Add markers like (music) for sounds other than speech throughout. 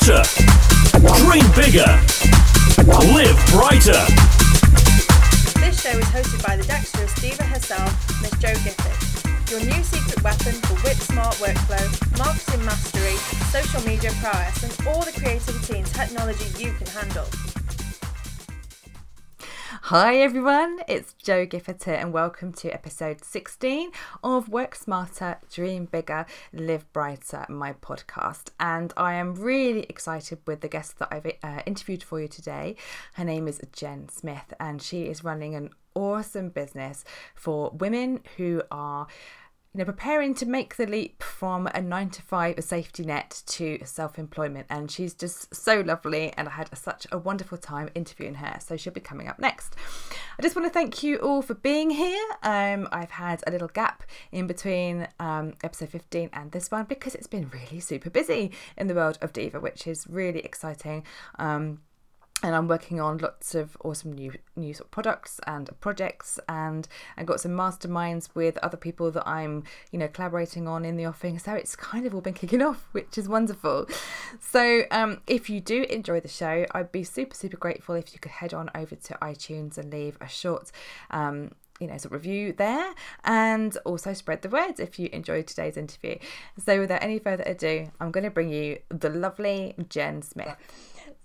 smarter. Dream bigger. Live brighter. This show is hosted by the dexterous diva herself, Miss Jo Gifford. Your new secret weapon for whip smart workflow, marketing mastery, social media prowess, and all the creativity and technology you can handle. Hi everyone, it's Jo Gifford and welcome to episode 16 of Work Smarter, Dream Bigger, Live Brighter, my podcast. And I am really excited with the guest that I've uh, interviewed for you today. Her name is Jen Smith, and she is running an awesome business for women who are you know, preparing to make the leap from a nine to five a safety net to self employment. And she's just so lovely, and I had such a wonderful time interviewing her. So she'll be coming up next. I just want to thank you all for being here. Um, I've had a little gap in between um, episode 15 and this one because it's been really super busy in the world of Diva, which is really exciting. Um, and I'm working on lots of awesome new new sort of products and projects and I got some masterminds with other people that I'm you know collaborating on in the offing so it's kind of all been (laughs) kicking off which is wonderful so um, if you do enjoy the show I'd be super super grateful if you could head on over to iTunes and leave a short um, you know, sort of review there and also spread the word if you enjoyed today's interview. So, without any further ado, I'm going to bring you the lovely Jen Smith.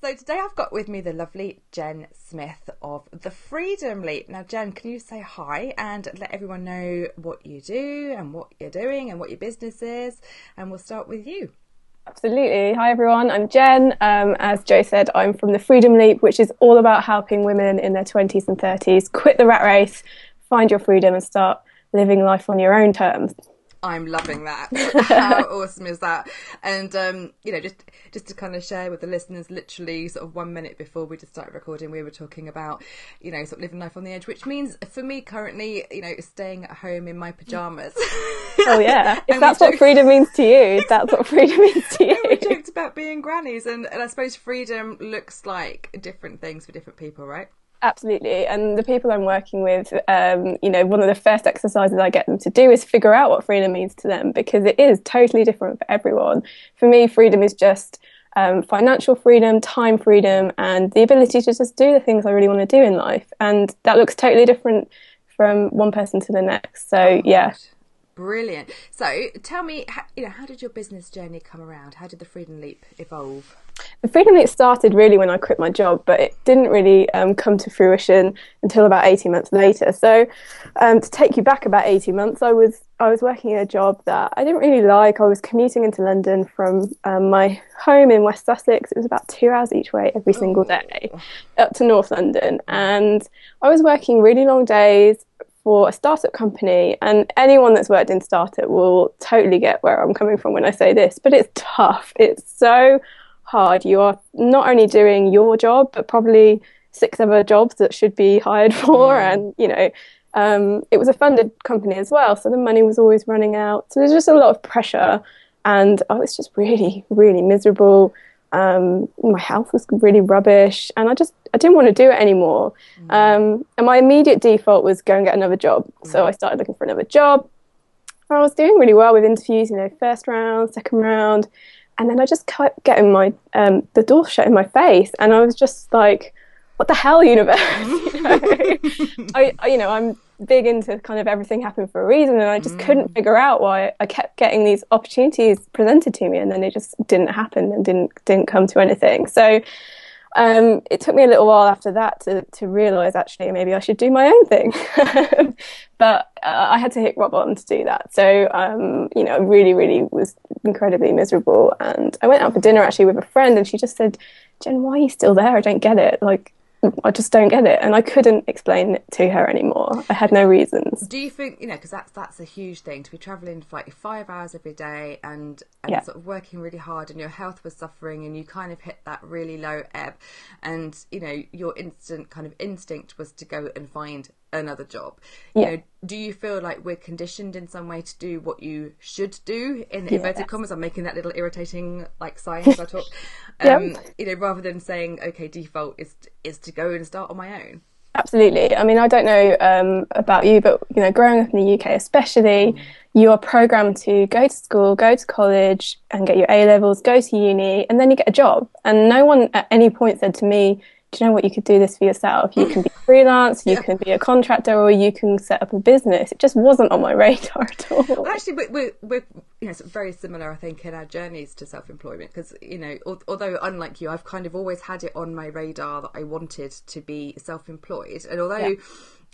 So today I've got with me the lovely Jen Smith of the Freedom Leap. Now, Jen, can you say hi and let everyone know what you do and what you're doing and what your business is? And we'll start with you. Absolutely. Hi, everyone. I'm Jen. Um, as Jo said, I'm from the Freedom Leap, which is all about helping women in their 20s and 30s quit the rat race, find your freedom, and start living life on your own terms. I'm loving that. (laughs) How awesome is that? And um, you know, just just to kind of share with the listeners, literally sort of one minute before we just started recording, we were talking about, you know, sort of living life on the edge, which means for me currently, you know, staying at home in my pajamas. (laughs) Oh yeah, (laughs) if that's what freedom means to you, that's what freedom means to you. we joked about being grannies, and, and I suppose freedom looks like different things for different people, right? Absolutely. And the people I'm working with, um, you know, one of the first exercises I get them to do is figure out what freedom means to them because it is totally different for everyone. For me, freedom is just um, financial freedom, time freedom, and the ability to just do the things I really want to do in life. And that looks totally different from one person to the next. So, oh, yeah. Gosh. Brilliant. So, tell me, you know, how did your business journey come around? How did the Freedom Leap evolve? The Freedom Leap started really when I quit my job, but it didn't really um, come to fruition until about 18 months later. So, um, to take you back about 18 months, I was I was working a job that I didn't really like. I was commuting into London from um, my home in West Sussex. It was about two hours each way every single oh. day up to North London, and I was working really long days for a startup company. And anyone that's worked in startup will totally get where I'm coming from when I say this. But it's tough. It's so hard. You are not only doing your job, but probably six other jobs that should be hired (laughs) for. Mm. And, you know, um, it was a funded company as well. So the money was always running out. So there's just a lot of pressure. And I was just really, really miserable. Um, my health was really rubbish. And I just, I didn't want to do it anymore. Mm. Um, and my immediate default was go and get another job. Mm. So I started looking for another job. I was doing really well with interviews, you know, first round, second round and then I just kept getting my um, the door shut in my face, and I was just like, "What the hell, universe?" (laughs) you, know? (laughs) I, I, you know, I'm big into kind of everything happened for a reason, and I just mm. couldn't figure out why I kept getting these opportunities presented to me, and then it just didn't happen and didn't didn't come to anything. So um, it took me a little while after that to, to realize actually maybe I should do my own thing. (laughs) but uh, I had to hit rock bottom to do that. So, um, you know, I really, really was incredibly miserable. And I went out for dinner actually with a friend and she just said, Jen, why are you still there? I don't get it. Like, I just don't get it, and I couldn't explain it to her anymore. I had no reasons. Do you think you know? Because that's that's a huge thing to be traveling for like five hours every day and and yeah. sort of working really hard, and your health was suffering, and you kind of hit that really low ebb, and you know your instant kind of instinct was to go and find another job. You yeah. know, do you feel like we're conditioned in some way to do what you should do in inverted commas? I'm making that little irritating like sign as I talk. (laughs) Um, yep. You know, rather than saying, okay, default is is to go and start on my own. Absolutely. I mean, I don't know um, about you, but you know, growing up in the UK, especially, mm. you are programmed to go to school, go to college, and get your A levels, go to uni, and then you get a job. And no one at any point said to me, "Do you know what? You could do this for yourself. You can be freelance, you yeah. can be a contractor, or you can set up a business." It just wasn't on my (laughs) radar at all. Well, actually, we're, we're, we're you know, very similar, I think, in our journeys to self-employment. Because you know, although unlike you, I've kind of always had it on my radar that I wanted to be self-employed, and although. Yeah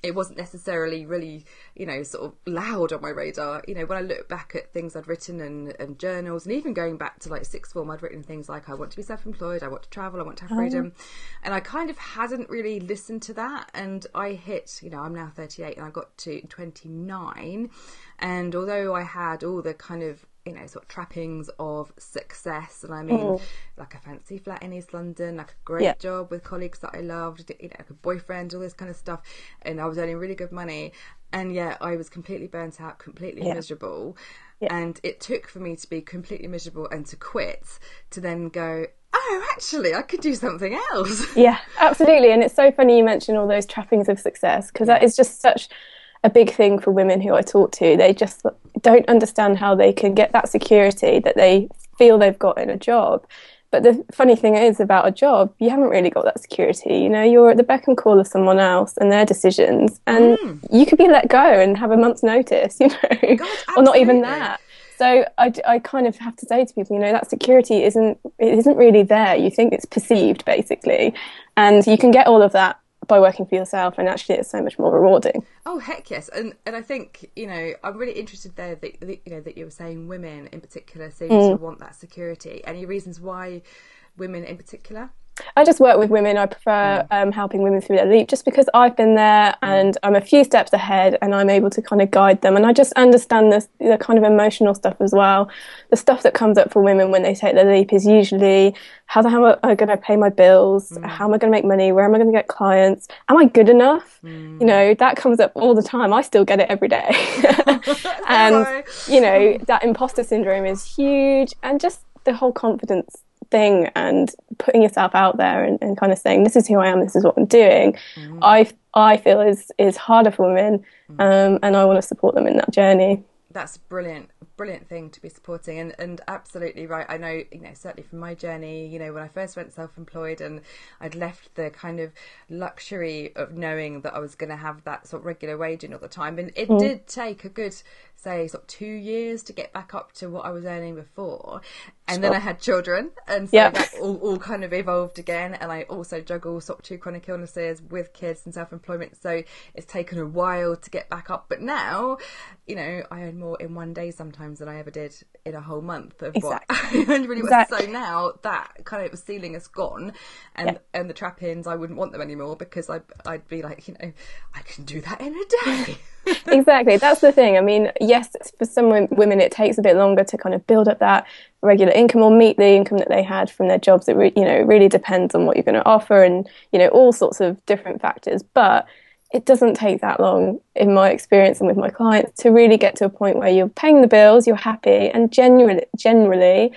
it wasn't necessarily really, you know, sort of loud on my radar. You know, when I look back at things I'd written and, and journals, and even going back to like sixth form, I'd written things like, I want to be self employed, I want to travel, I want to have oh. freedom. Oh. And I kind of hadn't really listened to that. And I hit, you know, I'm now 38 and I got to 29. And although I had all the kind of you know sort of trappings of success and i mean mm. like a fancy flat in east london like a great yeah. job with colleagues that i loved you know like a boyfriend all this kind of stuff and i was earning really good money and yet i was completely burnt out completely yeah. miserable yeah. and it took for me to be completely miserable and to quit to then go oh actually i could do something else yeah absolutely and it's so funny you mention all those trappings of success because that is just such a big thing for women who I talk to. They just don't understand how they can get that security that they feel they've got in a job. But the funny thing is about a job, you haven't really got that security. You know, you're at the beck and call of someone else and their decisions, and mm. you could be let go and have a month's notice. (laughs) You know, God, or not even that. So I, I kind of have to say to people, you know, that security isn't it isn't really there. You think it's perceived, basically, and you can get all of that by working for yourself and actually it's so much more rewarding. Oh heck yes. And and i think you know i'm really interested there that, that you know that you were saying women in particular seem mm. to want that security. Any reasons why women in particular I just work with women. I prefer um, helping women through their leap just because I've been there and I'm a few steps ahead and I'm able to kind of guide them. And I just understand this, the kind of emotional stuff as well. The stuff that comes up for women when they take their leap is usually how the hell am I going to pay my bills? Mm. How am I going to make money? Where am I going to get clients? Am I good enough? Mm. You know, that comes up all the time. I still get it every day. (laughs) (laughs) and, you know, that imposter syndrome is huge and just the whole confidence thing and putting yourself out there and, and, kind of saying this is who I am, this is what I'm doing, mm. I I feel is is harder for women, mm. um, and I want to support them in that journey. That's brilliant brilliant thing to be supporting and, and absolutely right. I know you know certainly from my journey you know when i first went self-employed and i'd left the kind of luxury of knowing that i was going to have that sort of regular wage in all the time and it mm. did take a good say sort of two years to get back up to what i was earning before. And sure. then i had children and so that all, all kind of evolved again and i also juggle sort of two chronic illnesses with kids and self-employment so it's taken a while to get back up. But now you know i earn more in one day sometimes times than I ever did in a whole month of exactly. what (laughs) I really exactly. So now that kind of ceiling is gone, and yeah. and the trap-ins I wouldn't want them anymore because I I'd be like you know I can do that in a day. (laughs) exactly, that's the thing. I mean, yes, for some women it takes a bit longer to kind of build up that regular income or meet the income that they had from their jobs. It re- you know really depends on what you're going to offer and you know all sorts of different factors, but it doesn't take that long, in my experience and with my clients, to really get to a point where you're paying the bills, you're happy, and generally, generally,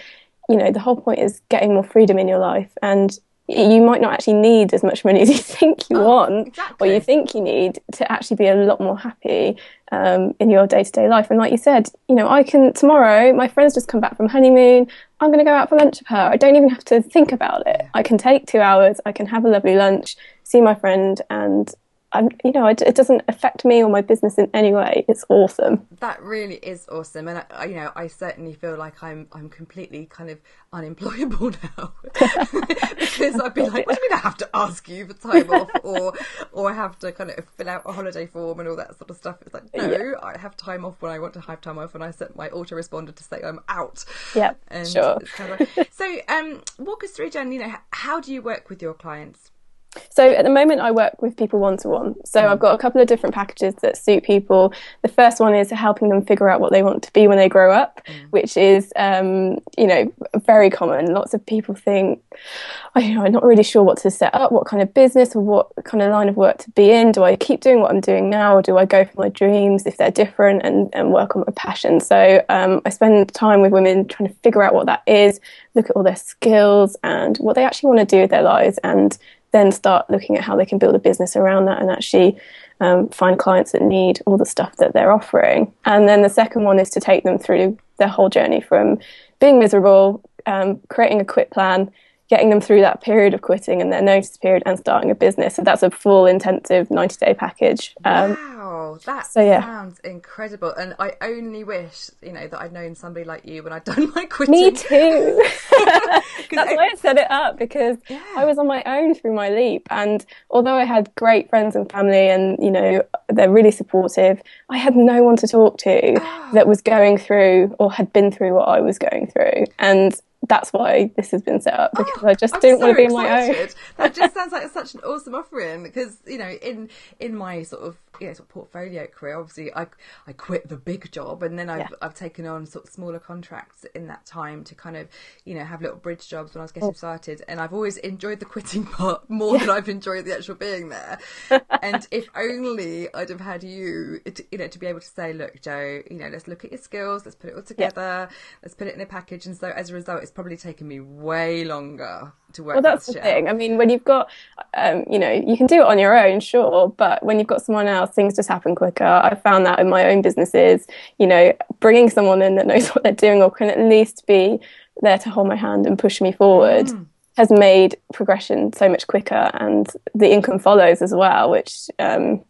you know, the whole point is getting more freedom in your life. And you might not actually need as much money (laughs) as you think you oh, want exactly. or you think you need to actually be a lot more happy um, in your day-to-day life. And like you said you know i can tomorrow my friends just come back from honeymoon. I'm going to go out for lunch with her. I don't even have to think about it. I can take two hours. I can have a lovely lunch see my friend and I'm, you know, it, it, doesn't affect me or my business in any way. It's awesome. That really is awesome, and I, you know, I certainly feel like I'm I'm completely kind of unemployable (laughs) now (laughs) because I'd be like, what do you mean I have to ask you for time off, (laughs) or or I have to kind of fill out a holiday form and all that sort of stuff. It's like, no, yeah. I have time off when I want to have time off, and I set my autoresponder to say I'm out. Yeah, sure. Kind of, so, um, walk us through, Jen. You know, how do you work with your clients? So at the moment, I work with people one to one. So. I've got a couple of different packages that suit people. The first one is helping them figure out what they want to be when they grow up, mm. which is, um, you know, very common. Lots of people think, oh, you know, I'm not really sure what to set up, what kind of business or what kind of line of work to be in. Do I keep doing what I'm doing now, or do I go for my dreams if they're different and, and work on my passion? So um, I spend time with women trying to figure out what that is, look at all their skills and what they actually want to do with their lives and then start looking at how they can build a business around that and actually um, find clients that need all the stuff that they're offering. And then the second one is to take them through their whole journey from being miserable, um, creating a quit plan, getting them through that period of quitting and their notice period and starting a business. So that's a full intensive 90 day package. Um, wow, that so, yeah. sounds incredible. And I only wish, you know, that I'd known somebody like you when I'd (laughs) done my quitting. Me too. (laughs) that's why I set it up because (laughs) yeah. I was on my own through my leap. And although I had great friends and family and, you know, they're really supportive, I had no one to talk to oh. that was going through or had been through what I was going through. And that's why this has been set up oh, because oh, I just didn't so want to be on my own. that just (laughs) sounds like such an awesome offering because you know in in my sort of you know, sort of portfolio career, obviously I I quit the big job and then I've yeah. I've taken on sort of smaller contracts in that time to kind of you know have little bridge jobs when I was getting oh. started, and I've always enjoyed the quitting (laughs) part more yeah. than I've enjoyed the actual being there. (laughs) and if only I'd have had you, to, you know, to be able to say, look, Jo, you know, let's look at your skills, let's put it all together, yeah. let's put it in a package, and so as a result, it's probably taken me way longer to work. Well, that's the thing. I mean, when you've got, um, you know, you can do it on your own, sure, but when you've got someone else, things just happen quicker. I found that in my own businesses. You know, bringing someone in that (laughs) knows what they're doing or can at least be there to hold my hand and push me forward. Mm. Has made progression so much quicker, and the income follows as well, which um,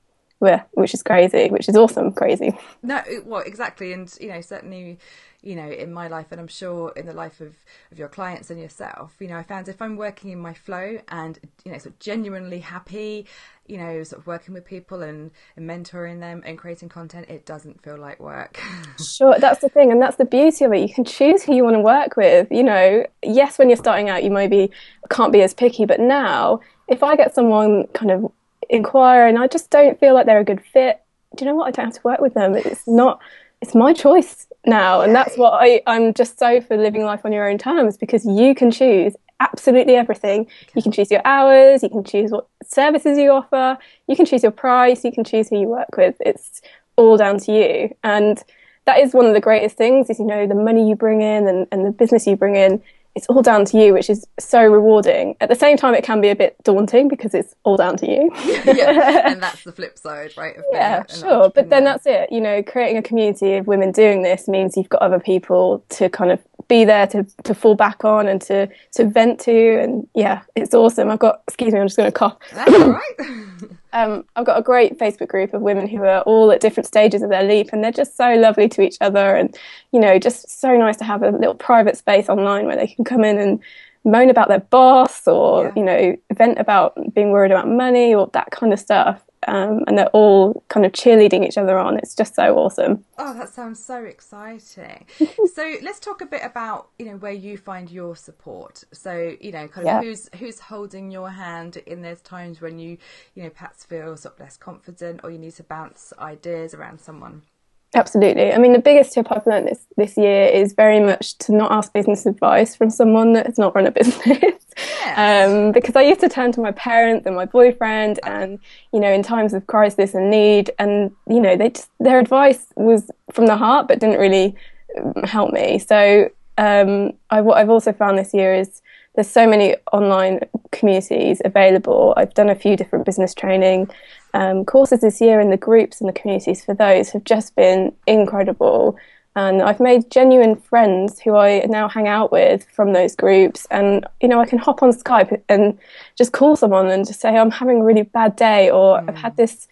which is crazy, which is awesome, crazy. No, well, exactly, and you know, certainly you know in my life and i'm sure in the life of, of your clients and yourself you know i found if i'm working in my flow and you know sort of genuinely happy you know sort of working with people and, and mentoring them and creating content it doesn't feel like work. (laughs) Sure that's the thing and that's the beauty of it. You can choose who you want to work with you know. Yes when you're starting out you maybe can't be as picky but now if i get someone kind of inquire and i just don't feel like they're a good fit. Do you know what? I don't have to work with them. It's not it's my choice now and that's what I, i'm just so for living life on your own terms because you can choose absolutely everything. You can choose your hours you can choose what services you offer you can choose your price you can choose who you work with. It's all down to you. And that is one of the greatest things is you know the money you bring in and, and the business you bring in it's all down to you, which is so rewarding. At the same time, it can be a bit daunting because it's all down to you. (laughs) yeah, and that's the flip side, right? yeah, sure. But then that's it. You know, creating a community of women doing this means you've got other people to kind of be there to, to fall back on and to, to vent to. And yeah, it's awesome. I've got, excuse me, I'm just going to cough. That's all right. (laughs) um, I've got a great Facebook group of women who are all at different stages of their leap and they're just so lovely to each other. And, you know, just so nice to have a little private space online where they can come in and moan about their boss or, yeah. you know, vent about being worried about money or that kind of stuff um, and they're all kind of cheerleading each other on. It's just so awesome. Oh, that sounds so exciting. (laughs) so let's talk a bit about you know where you find your support. So you know, kind of yeah. who's who's holding your hand in those times when you you know perhaps feel sort of less confident or you need to bounce ideas around someone. Absolutely. I mean, the biggest tip I've learned this, this year is very much to not ask business advice from someone that has not run a (laughs) business. um, because I used to turn to my parents and my boyfriend, and you know, in times of crisis and need, and you know, they just, their advice was from the heart, but didn't really um, help me. So, um, I, what I've also found this year is there's so many online communities available. I've done a few different business training um, courses this year, and the groups and the communities for those have just been incredible. And I've made genuine friends who I now hang out with from those groups. And, you know, I can hop on Skype and just call someone and just say, I'm having a really bad day, or mm. I've had this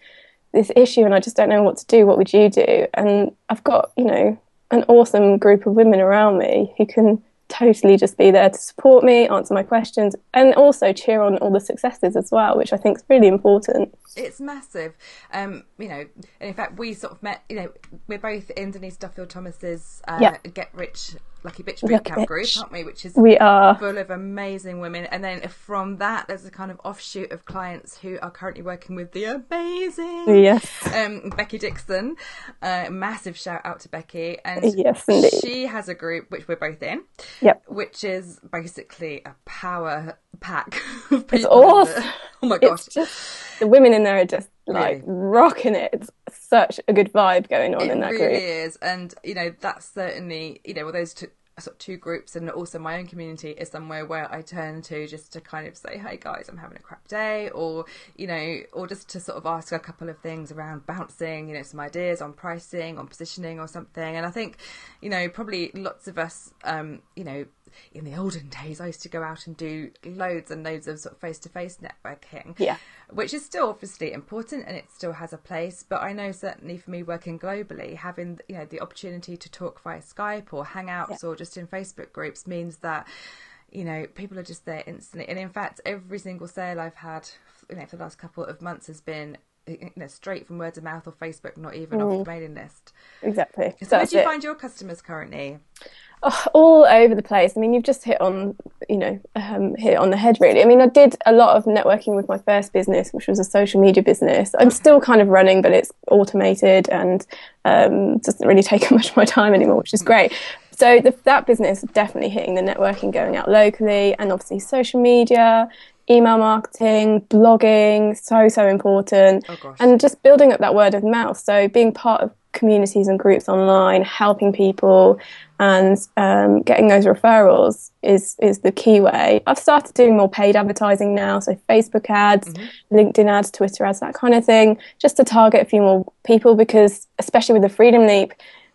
this issue and I just don't know what to do. What would you do? And I've got, you know, an awesome group of women around me who can totally just be there to support me, answer my questions, and also cheer on all the successes as well, which I think is really important. It's massive. Um, you know, and in fact, we sort of met, you know, we're both in Denise Duffield Thomas's uh, yeah. Get Rich Lucky Bitch Bootcamp group, aren't we? Which is we are full of amazing women. And then from that, there's a kind of offshoot of clients who are currently working with the amazing yes um, Becky Dixon. Uh, massive shout out to Becky, and yes, indeed. she has a group which we're both in. Yep, which is basically a power pack. (laughs) Of people, it's awesome. (laughs) Oh my gosh, just, the women in there are just like rocking it. It's such a good vibe going on it in that really group. is, and you know that's certainly you know well those two sort of two groups and also my own community is somewhere where I turn to just to kind of say, "Hey guys, I'm having a crap day," or you know, or just to sort of ask a couple of things around bouncing, you know, some ideas on pricing, on positioning, or something. And I think, you know, probably lots of us, um, you know in the olden days, I used to go out and do loads and loads of sort of face to face networking. Yeah. Which is still obviously important and it still has a place. But I know certainly for me working globally, having you know the opportunity to talk via Skype or Hangouts yeah. or just in Facebook groups means that you know people are just there instantly. And in fact, every single sale I've had, you know, for the last couple of months has been you know, straight from word of mouth or Facebook, not even mm. off the mailing list. Exactly. So, where do you it. find your customers currently? Oh, (sighs) all over the place. I mean, you've just hit on, you know, um, hit on the head really. I mean, I did a lot of networking with my first business, which was a social media business. I'm still kind of running, but it's automated and um, doesn't really (laughs) take much of my time anymore, which is great. So the, that business definitely hitting the networking, going out locally, and obviously social media, email marketing, blogging, so so important, oh, and just building up that word of mouth. So being part of communities and groups online, helping people, and um, getting those referrals is is the key way. I've started doing more paid advertising now, so Facebook ads, mm-hmm. LinkedIn ads, Twitter ads, that kind of thing, just to target a few more people. Because especially with the Freedom Leap,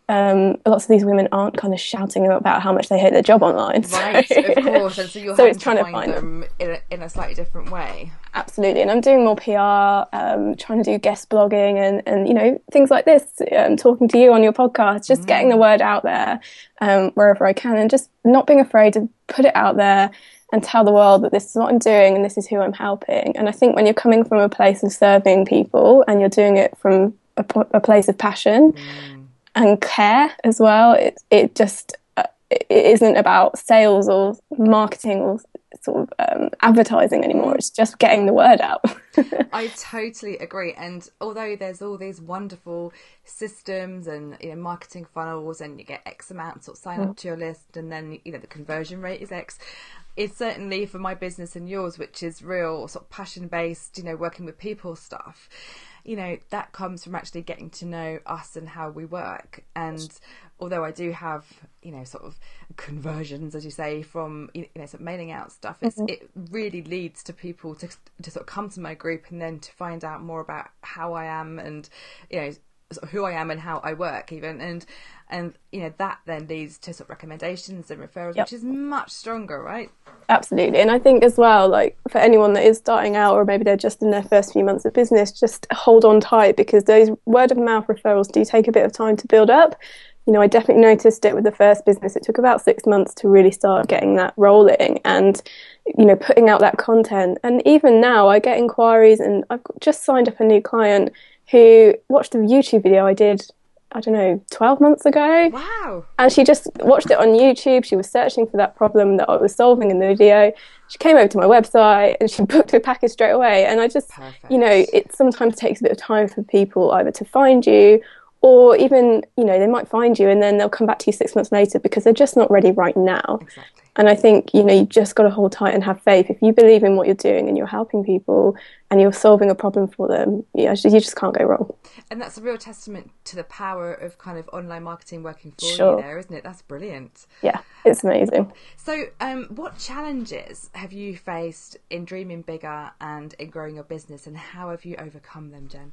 um, lots of these women aren't kind of shouting about how much they hate their job online. Right, of (laughs) course. And so you're so it's trying to find, them, them in, a, in a slightly different way. Absolutely. And I'm doing more PR, um, trying to do guest blogging and, and, you know, things like this, um, talking to you on your podcast, just mm. getting the word out there um, wherever I can and just not being afraid to put it out there and tell the world that this is what I'm doing and this is who I'm helping. And I think when you're coming from a place of serving people and you're doing it from a, a place of passion, mm and care as well. It it just uh, it isn't about sales or marketing or sort of um, advertising anymore. It's just getting the word out. (laughs) I totally agree. And although there's all these wonderful systems and you know marketing funnels, and you get X amount sort of sign up mm. to your list, and then you know the conversion rate is X. It's certainly for my business and yours, which is real sort of passion based, you know, working with people stuff you know that comes from actually getting to know us and how we work and although I do have you know sort of conversions as you say from you know sort of mailing out stuff mm-hmm. it really leads to people to to sort of come to my group and then to find out more about how I am and you know sort of who I am and how I work even and and you know that then leads to sort of recommendations and referrals yep. which is much stronger right? Absolutely and i think as well like for anyone that is starting out or maybe they're just in their first few months of business just hold on tight because those word of mouth referrals do take a bit of time to build up. You know i definitely noticed it with the first business. It took about six months to really start getting that rolling and you know putting out that content. And even now i get inquiries and i've just signed up a new client who watched the youtube video i did I don't know, 12 months ago. Wow. And she just watched it on YouTube. She was searching for that problem that I was solving in the video. She came over to my website and she (laughs) booked her package straight away. And I just, Perfect. you know, it sometimes takes a bit of time for people either to find you or even, you know, they might find you and then they'll come back to you six months later because they're just not ready right now. Exactly. And I think, you know, you just got to hold tight and have faith. If you believe in what you're doing and you're helping people and you're solving a problem for them, you, you just can't go wrong. And that's a real testament to the power of kind of online marketing working for sure. you there, isn't it? That's brilliant. Yeah, it's amazing. So, um, what challenges have you faced in dreaming bigger and in growing your business, and how have you overcome them, Jen?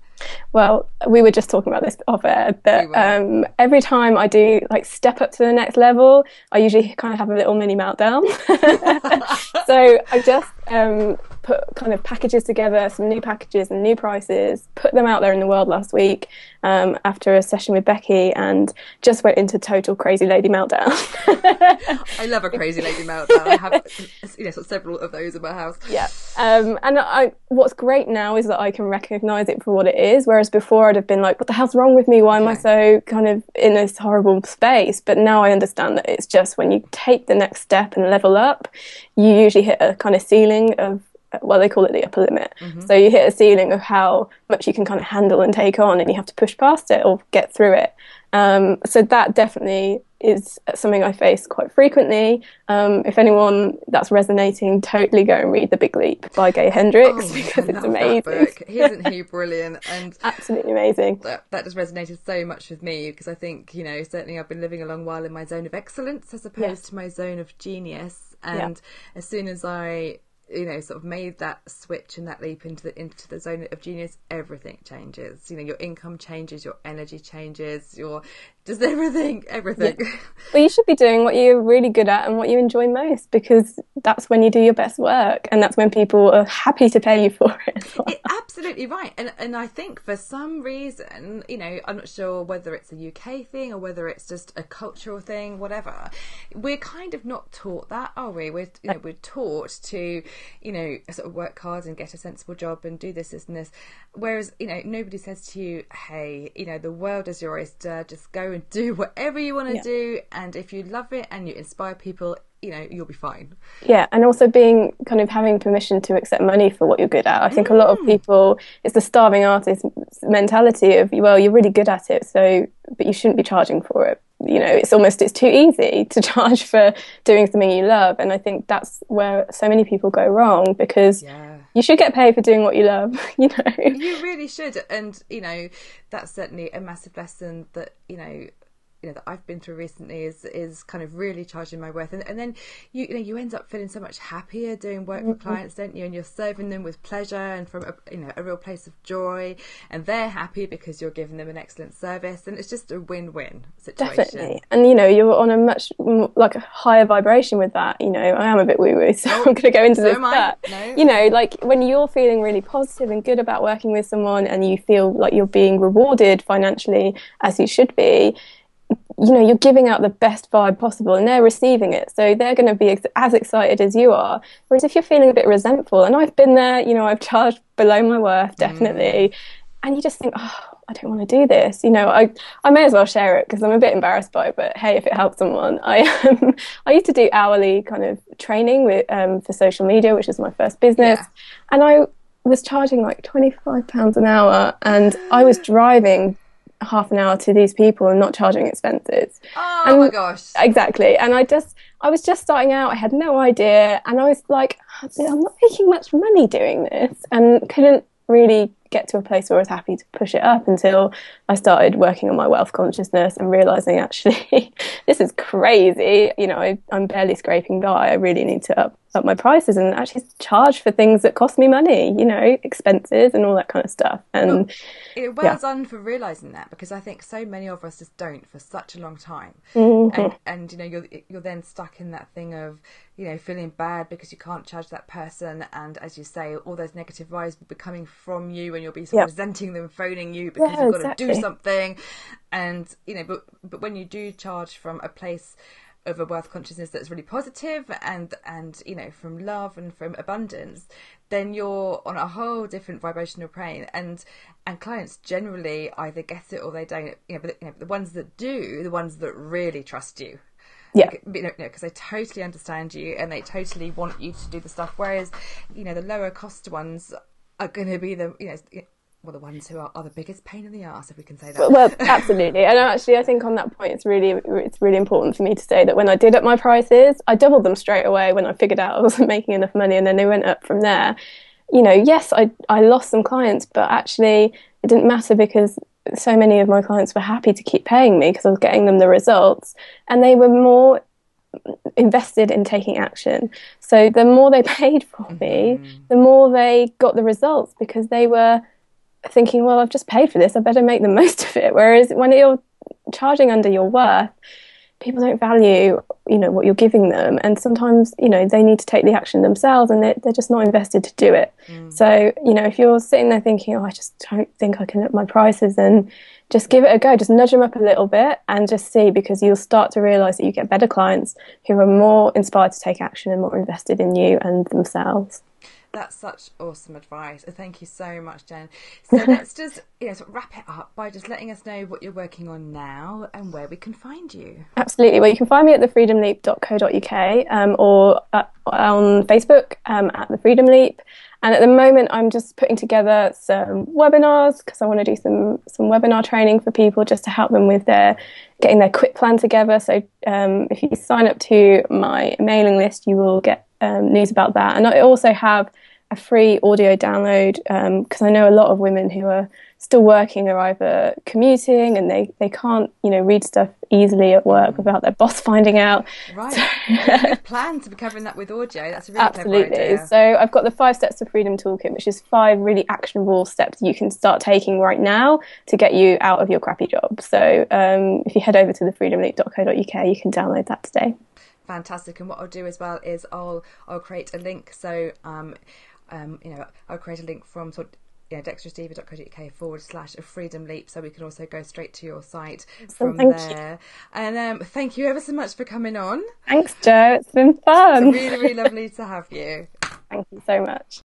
Well, we were just talking about this off air that um, every time I do like step up to the next level, I usually kind of have a little mini meltdown. (laughs) so I just um, put kind of packages together, some new packages and new prices, put them out there in the world last week um, after a session with Becky, and just went into total crazy lady meltdown. (laughs) I love a crazy lady meltdown. I have (laughs) you know, several of those in my house. Yeah, um, and I, what's great now is that I can recognise it for what it is, whereas before I'd have been like, "What the hell's wrong with me? Why am I so kind of in this horrible space?" But now I understand that it's just when you take the next step and level up, you usually hit a kind of ceiling of well, they call it the upper limit. Mm-hmm. So you hit a ceiling of how much you can kind of handle and take on, and you have to push past it or get through it. Um, so that definitely is something I face quite frequently. Um, if anyone that's resonating, totally go and read The Big Leap by Gay Hendricks Oh, because it's amazing. Isn't he (laughs) brilliant? And Absolutely amazing. that, that just resonated so much with me because I think, you know, certainly I've been living a long while in my zone of excellence as opposed Yes. to my zone of genius. And as soon as I, you know, sort of made that switch and that leap into the into the zone of genius, everything changes. You know, your income changes, your energy changes, your just everything, everything. Well, you should be doing what you're really good at and what you enjoy most because that's when you do your best work and that's when people are happy to pay you for it. well. It- absolutely right and and i think for some reason you know i'm not sure whether it's a uk thing or whether it's just a cultural thing whatever we're kind of not taught that are we we're you know we're taught to you know sort of work hard and get a sensible job and do this this and this whereas you know nobody says to you hey you know the world is your oyster just go and do (laughs) whatever you want to Yeah. do and if you love it and you inspire people you know you'll be fine Yeah, and also being kind of having permission to accept money for what you're good at. I think a lot of mm. people, it's the starving artist mentality of, well, you're really good at it, so, but you shouldn't be charging for it. You know, it's almost, it's too easy (laughs) to charge for doing something you love. And I think that's where so many people go wrong because yeah you should get paid for doing what you love, (laughs) you know. you really should and you know that's certainly a massive lesson that you know you know that I've been through recently is is kind of really charging my worth and, and then you, you know you end up feeling so much happier doing work for mm-hmm. clients don't you and you're serving them with pleasure and from a, you know a real place of joy and they're happy because you're giving them an excellent service and it's just a win-win situation Definitely. And, you know, you're on a much, m- like, a higher vibration with that. You know, I am a bit woo woo, so oh, (laughs) I'm going to go into so this. But, No. you know, like, when you're feeling really positive and good about working with someone and you feel like you're being rewarded financially as you should be, you know, you're giving out the best vibe possible and they're receiving it. So they're going to be ex- as excited as you are. Whereas if you're feeling a bit resentful, and I've been there, you know, I've charged below my worth, definitely. And you just think, oh, I don't want to do this. You know, I, I may as well share it because I'm a bit embarrassed by it. But hey, if it helps someone, I um, I used to do hourly kind of training with um, for social media, which is my first business, Yeah. and I was charging like twenty five pounds an hour, and I was driving half an hour to these people and not charging expenses. oh And- my gosh Exactly. And I just, I was just starting out. I had no idea. And I was like, I'm not making much money doing this and couldn't really get to a place where I was happy to push it up until I started working on my wealth consciousness and realizing (laughs) actually this is crazy. You know, I, I'm barely scraping by. I really need to up, up my prices and actually charge for things that cost me money, you know, expenses and all that kind of stuff. And it well done for realizing that because I think so many of us just don't for such a long time, Mm-hmm. and and you know you're you're then stuck in that thing of you know feeling bad because you can't charge that person, and as you say, all those negative vibes will be coming from you, and you'll be sort of resenting them, phoning you because Yeah, you've got to do something, and you know, but but when you do charge from a place of a wealth consciousness that's really positive and and you know from love and from abundance then you're on a whole different vibrational plane. And and clients generally either get it or they don't. You know but you know, the ones that do the ones that really trust you. Yeah, you know, because they totally understand you and they totally want you to do the stuff. Whereas, you know, the lower cost ones are going to be the, you know, well, the ones who are, are the biggest pain in the ass, if we can say that. well, (laughs) absolutely. And actually, I think on that point, it's really it's really important for me to say that when I did up my prices, I doubled them straight away when I figured out I wasn't (laughs) making enough money, and then they went up from there. You know, yes, I I lost some clients, but actually, it didn't matter because so many of my clients were happy to keep paying me because I was getting them the results, and they were more invested in taking action. So the more they (laughs) paid for me, mm. the more they got the results because they were thinking, well, I've just paid for this, I better make the (laughs) most of it. Whereas when you're charging under your worth, people don't value, you know, what you're giving them, and sometimes, you know, they need to take the action themselves, and they're, they're just not invested to do it. Mm. So, you know, if you're sitting there thinking, oh, I just don't think I can up my prices, then just give it a go. Just nudge them up a little bit and just see, because you'll start to realize that you get better clients who are more inspired to take action and more invested in you and themselves. That's such awesome advice. Thank you so much, Jen. (laughs) So let's just you know, sort of wrap it up by just letting us know what you're working on now and where we can find you. Absolutely. Well, you can find me at thefreedomleap.co.uk um, or at, on Facebook um, at The Freedom Leap. And at the moment, I'm just putting together some webinars because I want to do some some webinar training for people just to help them with their getting their quit plan together. So um, if you sign up to my mailing list, you will get um, news about that. And I also have a free audio download because um, I know a lot of women who are still working are either commuting and they, they can't you know read stuff easily at work without their boss (laughs) finding out. Right. So, (laughs) plan to be covering that with audio. That's a really absolutely. So I've got the five steps to freedom toolkit, which is five really actionable steps you can start taking right now to get you out of your crappy job. So um, if you head over to thefreedomleap.co.uk, you can download that today. Fantastic. And what I'll do as well is I'll I'll create a link. So um, um, you know, I'll create a link from sort of, know, dexterousdiva.co.uk forward slash a freedom leap so we can also go straight to your site from there. You. And um, thank you ever so much for coming on. Thanks, Jo. It's been fun. It's really, really lovely to have you. (laughs) Thank you so much.